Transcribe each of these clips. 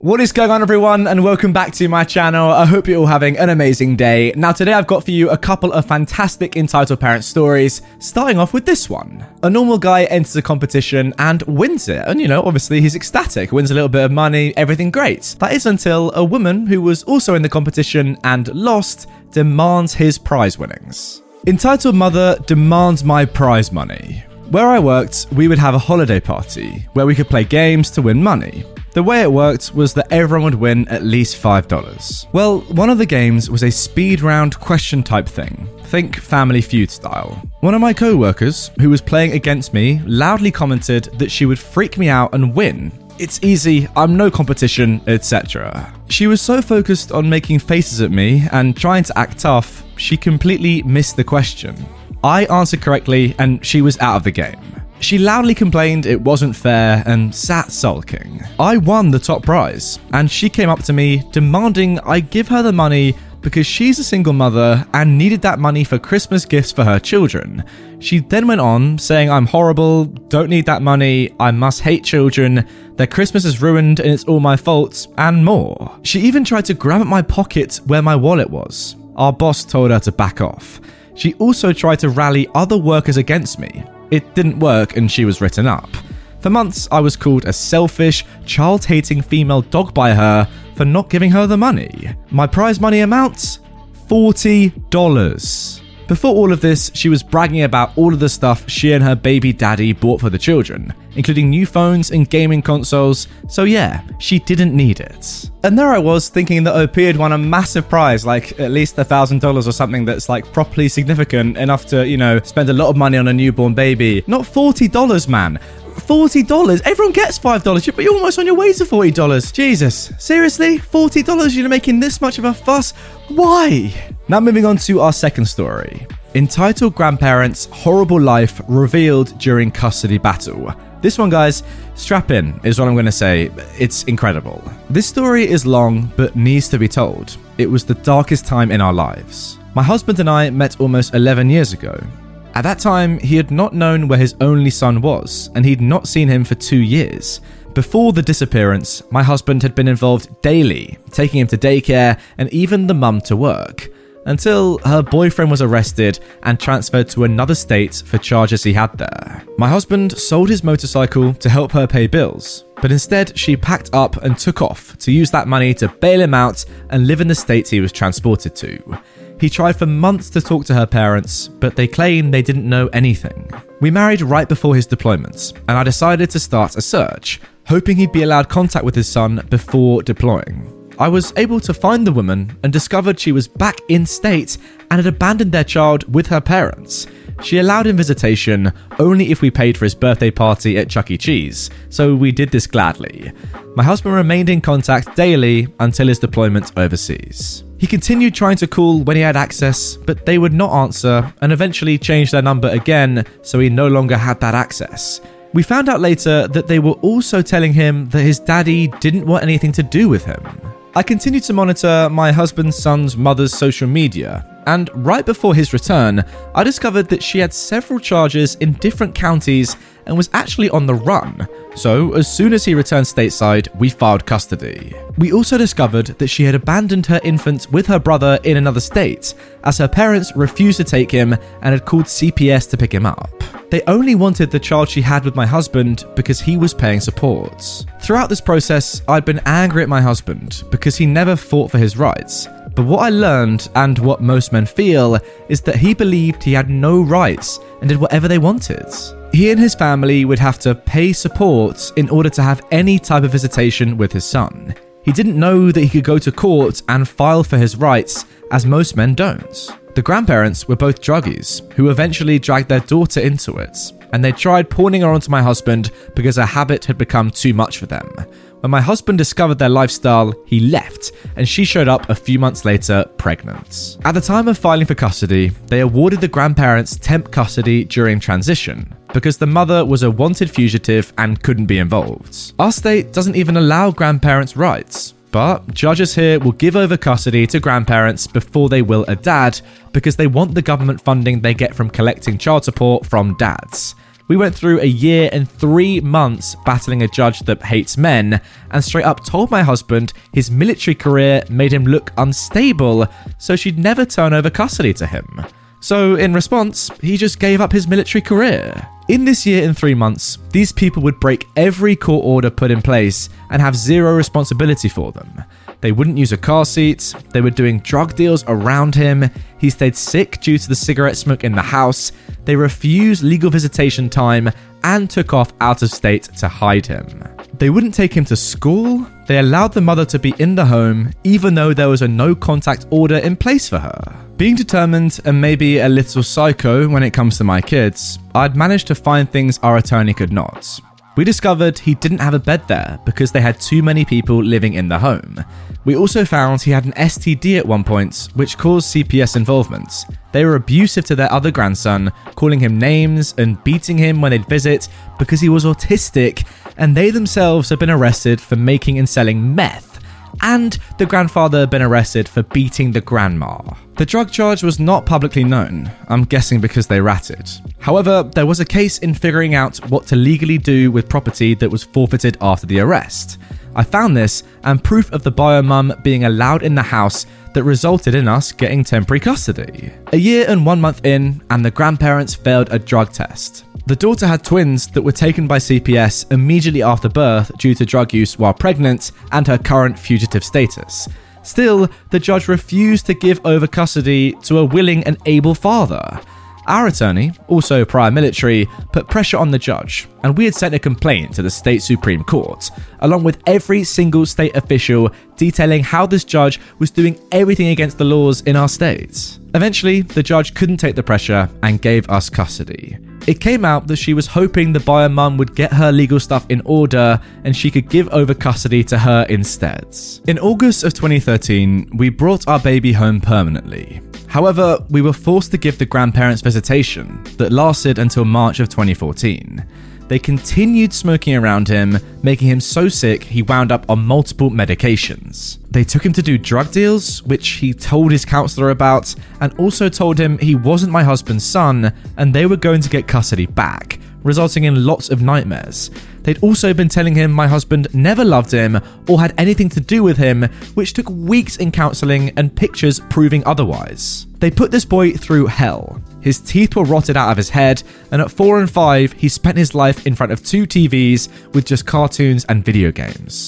What is going on, everyone, and welcome back to my channel. I hope you're all having an amazing day. Now, today I've got for you a couple of fantastic entitled parent stories, starting off with this one. A normal guy enters a competition and wins it, and you know, obviously he's ecstatic, wins a little bit of money, everything great. That is until a woman who was also in the competition and lost demands his prize winnings. Entitled Mother demands my prize money. Where I worked, we would have a holiday party where we could play games to win money. The way it worked was that everyone would win at least $5. Well, one of the games was a speed round question type thing. Think Family Feud style. One of my co workers, who was playing against me, loudly commented that she would freak me out and win. It's easy, I'm no competition, etc. She was so focused on making faces at me and trying to act tough, she completely missed the question. I answered correctly and she was out of the game. She loudly complained it wasn't fair and sat sulking. I won the top prize, and she came up to me demanding I give her the money because she's a single mother and needed that money for Christmas gifts for her children. She then went on saying I'm horrible, don't need that money, I must hate children, their Christmas is ruined and it's all my fault, and more. She even tried to grab at my pocket where my wallet was. Our boss told her to back off. She also tried to rally other workers against me. It didn't work and she was written up. For months, I was called a selfish, child hating female dog by her for not giving her the money. My prize money amounts $40. Before all of this, she was bragging about all of the stuff she and her baby daddy bought for the children, including new phones and gaming consoles, so yeah, she didn't need it. And there I was thinking that OP had won a massive prize, like at least $1,000 or something that's like properly significant enough to, you know, spend a lot of money on a newborn baby. Not $40, man. $40. Everyone gets $5, but you're almost on your way to $40. Jesus. Seriously? $40? You're making this much of a fuss? Why? Now, moving on to our second story. Entitled Grandparents Horrible Life Revealed During Custody Battle. This one, guys, strap in, is what I'm going to say. It's incredible. This story is long, but needs to be told. It was the darkest time in our lives. My husband and I met almost 11 years ago. At that time, he had not known where his only son was, and he'd not seen him for two years. Before the disappearance, my husband had been involved daily, taking him to daycare and even the mum to work, until her boyfriend was arrested and transferred to another state for charges he had there. My husband sold his motorcycle to help her pay bills, but instead she packed up and took off to use that money to bail him out and live in the state he was transported to. He tried for months to talk to her parents, but they claim they didn't know anything. We married right before his deployment, and I decided to start a search, hoping he'd be allowed contact with his son before deploying. I was able to find the woman and discovered she was back in state and had abandoned their child with her parents. She allowed him visitation only if we paid for his birthday party at Chuck E. Cheese, so we did this gladly. My husband remained in contact daily until his deployment overseas. He continued trying to call when he had access, but they would not answer and eventually changed their number again so he no longer had that access. We found out later that they were also telling him that his daddy didn't want anything to do with him. I continued to monitor my husband's son's mother's social media, and right before his return, I discovered that she had several charges in different counties and was actually on the run. So, as soon as he returned stateside, we filed custody. We also discovered that she had abandoned her infant with her brother in another state, as her parents refused to take him and had called CPS to pick him up. They only wanted the child she had with my husband because he was paying support. Throughout this process, I'd been angry at my husband because he never fought for his rights. But what I learned, and what most men feel, is that he believed he had no rights and did whatever they wanted. He and his family would have to pay support in order to have any type of visitation with his son. He didn't know that he could go to court and file for his rights, as most men don't. The grandparents were both druggies, who eventually dragged their daughter into it. and they tried pawning her onto my husband because her habit had become too much for them. When my husband discovered their lifestyle, he left, and she showed up a few months later pregnant. At the time of filing for custody, they awarded the grandparents temp custody during transition because the mother was a wanted fugitive and couldn't be involved. Our state doesn't even allow grandparents' rights. But judges here will give over custody to grandparents before they will a dad because they want the government funding they get from collecting child support from dads. We went through a year and three months battling a judge that hates men, and straight up told my husband his military career made him look unstable, so she'd never turn over custody to him. So, in response, he just gave up his military career. In this year and three months, these people would break every court order put in place and have zero responsibility for them. They wouldn't use a car seat, they were doing drug deals around him, he stayed sick due to the cigarette smoke in the house, they refused legal visitation time, and took off out of state to hide him. They wouldn't take him to school, they allowed the mother to be in the home, even though there was a no contact order in place for her. Being determined and maybe a little psycho when it comes to my kids, I'd managed to find things our attorney could not. We discovered he didn't have a bed there because they had too many people living in the home. We also found he had an STD at one point, which caused CPS involvement. They were abusive to their other grandson, calling him names and beating him when they'd visit because he was autistic, and they themselves had been arrested for making and selling meth. And the grandfather had been arrested for beating the grandma. The drug charge was not publicly known, I'm guessing because they ratted. However, there was a case in figuring out what to legally do with property that was forfeited after the arrest. I found this and proof of the bio mum being allowed in the house that resulted in us getting temporary custody. A year and one month in, and the grandparents failed a drug test. The daughter had twins that were taken by CPS immediately after birth due to drug use while pregnant and her current fugitive status. Still, the judge refused to give over custody to a willing and able father. Our attorney, also prior military, put pressure on the judge, and we had sent a complaint to the state Supreme Court, along with every single state official detailing how this judge was doing everything against the laws in our states. Eventually, the judge couldn't take the pressure and gave us custody. It came out that she was hoping the bio mum would get her legal stuff in order and she could give over custody to her instead. In August of 2013, we brought our baby home permanently. However, we were forced to give the grandparents visitation that lasted until March of 2014. They continued smoking around him, making him so sick he wound up on multiple medications. They took him to do drug deals, which he told his counselor about, and also told him he wasn't my husband's son and they were going to get custody back, resulting in lots of nightmares. They'd also been telling him my husband never loved him or had anything to do with him, which took weeks in counselling and pictures proving otherwise. They put this boy through hell. His teeth were rotted out of his head, and at four and five, he spent his life in front of two TVs with just cartoons and video games.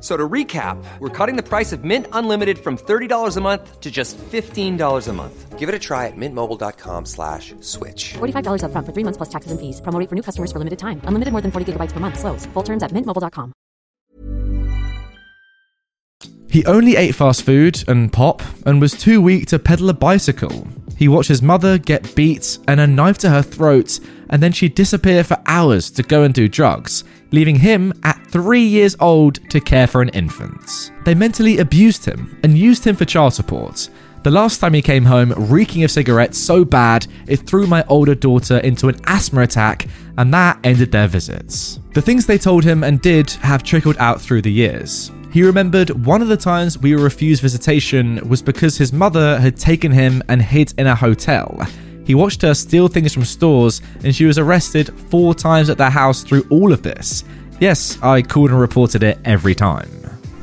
So to recap, we're cutting the price of Mint Unlimited from $30 a month to just $15 a month. Give it a try at mintmobile.com slash switch. $45 upfront for three months plus taxes and fees. Promo for new customers for limited time. Unlimited more than 40 gigabytes per month. Slows. Full terms at mintmobile.com. He only ate fast food and pop and was too weak to pedal a bicycle. He watched his mother get beat and a knife to her throat, and then she'd disappear for hours to go and do drugs, leaving him at three years old to care for an infant. They mentally abused him and used him for child support. The last time he came home reeking of cigarettes so bad it threw my older daughter into an asthma attack, and that ended their visits. The things they told him and did have trickled out through the years. He remembered one of the times we were refused visitation was because his mother had taken him and hid in a hotel. He watched her steal things from stores and she was arrested four times at their house through all of this. Yes, I called and reported it every time.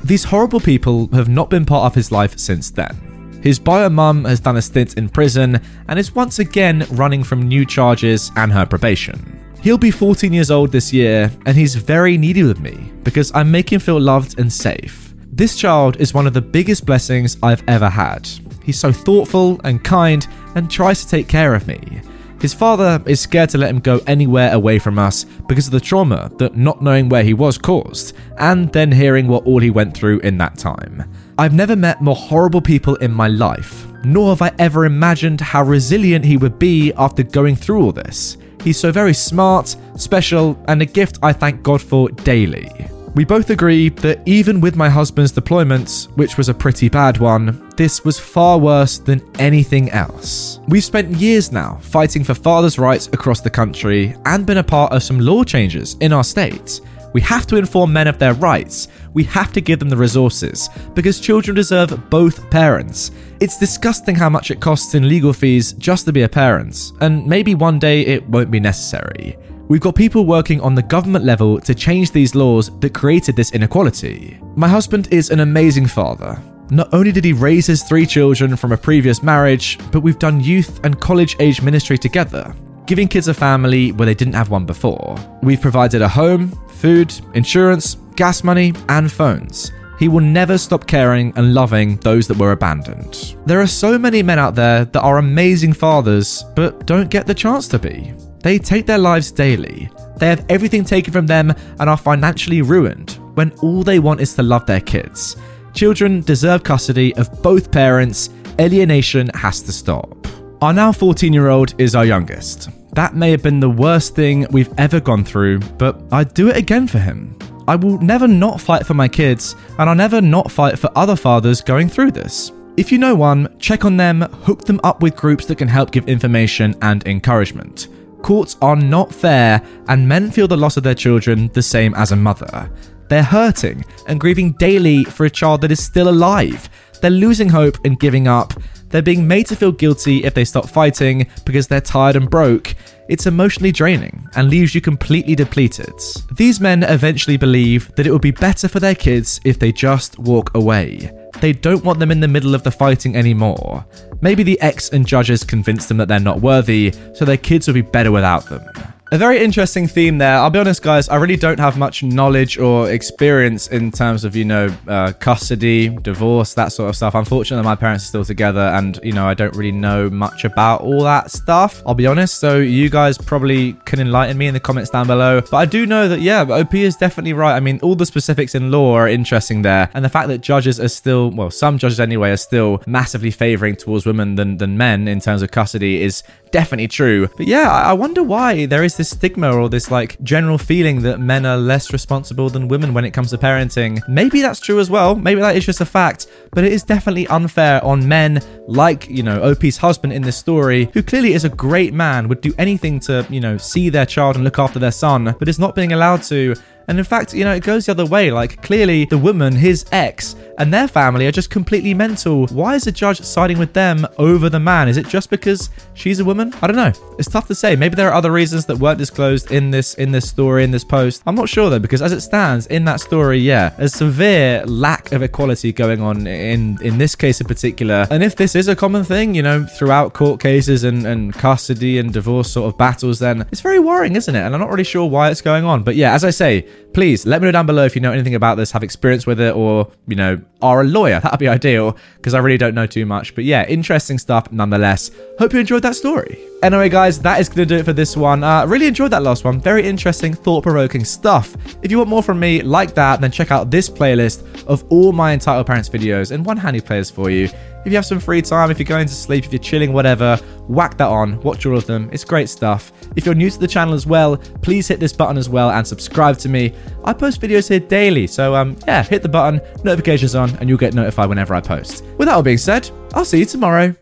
These horrible people have not been part of his life since then. His bio mum has done a stint in prison and is once again running from new charges and her probation. He'll be 14 years old this year, and he's very needy with me because I make him feel loved and safe. This child is one of the biggest blessings I've ever had. He's so thoughtful and kind, and tries to take care of me. His father is scared to let him go anywhere away from us because of the trauma that not knowing where he was caused, and then hearing what all he went through in that time. I've never met more horrible people in my life, nor have I ever imagined how resilient he would be after going through all this. He's so very smart, special, and a gift I thank God for daily. We both agree that even with my husband's deployments, which was a pretty bad one, this was far worse than anything else. We've spent years now fighting for fathers' rights across the country and been a part of some law changes in our state. We have to inform men of their rights. We have to give them the resources because children deserve both parents. It's disgusting how much it costs in legal fees just to be a parent, and maybe one day it won't be necessary. We've got people working on the government level to change these laws that created this inequality. My husband is an amazing father. Not only did he raise his three children from a previous marriage, but we've done youth and college age ministry together, giving kids a family where they didn't have one before. We've provided a home, food, insurance, gas money, and phones. He will never stop caring and loving those that were abandoned. There are so many men out there that are amazing fathers, but don't get the chance to be. They take their lives daily. They have everything taken from them and are financially ruined when all they want is to love their kids. Children deserve custody of both parents. Alienation has to stop. Our now 14 year old is our youngest. That may have been the worst thing we've ever gone through, but I'd do it again for him. I will never not fight for my kids, and I'll never not fight for other fathers going through this. If you know one, check on them, hook them up with groups that can help give information and encouragement. Courts are not fair, and men feel the loss of their children the same as a mother. They're hurting and grieving daily for a child that is still alive. They're losing hope and giving up. They're being made to feel guilty if they stop fighting because they're tired and broke. It's emotionally draining and leaves you completely depleted. These men eventually believe that it would be better for their kids if they just walk away. They don't want them in the middle of the fighting anymore. Maybe the ex and judges convince them that they're not worthy, so their kids will be better without them. A very interesting theme there. I'll be honest, guys, I really don't have much knowledge or experience in terms of, you know, uh, custody, divorce, that sort of stuff. Unfortunately, my parents are still together and, you know, I don't really know much about all that stuff. I'll be honest. So you guys probably can enlighten me in the comments down below. But I do know that, yeah, OP is definitely right. I mean, all the specifics in law are interesting there. And the fact that judges are still, well, some judges anyway, are still massively favoring towards women than, than men in terms of custody is definitely true. But yeah, I wonder why there is this stigma or this like general feeling that men are less responsible than women when it comes to parenting. Maybe that's true as well. Maybe that is just a fact, but it is definitely unfair on men like, you know, OP's husband in this story, who clearly is a great man, would do anything to, you know, see their child and look after their son, but is not being allowed to. And in fact, you know, it goes the other way. Like, clearly, the woman, his ex, and their family are just completely mental. Why is the judge siding with them over the man? Is it just because she's a woman? I don't know. It's tough to say. Maybe there are other reasons that weren't disclosed in this in this story in this post. I'm not sure though, because as it stands in that story, yeah, a severe lack of equality going on in in this case in particular. And if this is a common thing, you know, throughout court cases and and custody and divorce sort of battles, then it's very worrying, isn't it? And I'm not really sure why it's going on. But yeah, as I say, please let me know down below if you know anything about this, have experience with it, or, you know, are a lawyer. That'd be ideal because I really don't know too much. But yeah, interesting stuff nonetheless. Hope you enjoyed that story. Anyway, guys, that is going to do it for this one. Uh, really enjoyed that last one. Very interesting, thought provoking stuff. If you want more from me like that, then check out this playlist of all my entitled parents videos and one handy plays for you. If you have some free time, if you're going to sleep, if you're chilling, whatever, whack that on, watch all of them. It's great stuff. If you're new to the channel as well, please hit this button as well and subscribe to me. I post videos here daily, so um, yeah, hit the button, notifications on, and you'll get notified whenever I post. With that all being said, I'll see you tomorrow.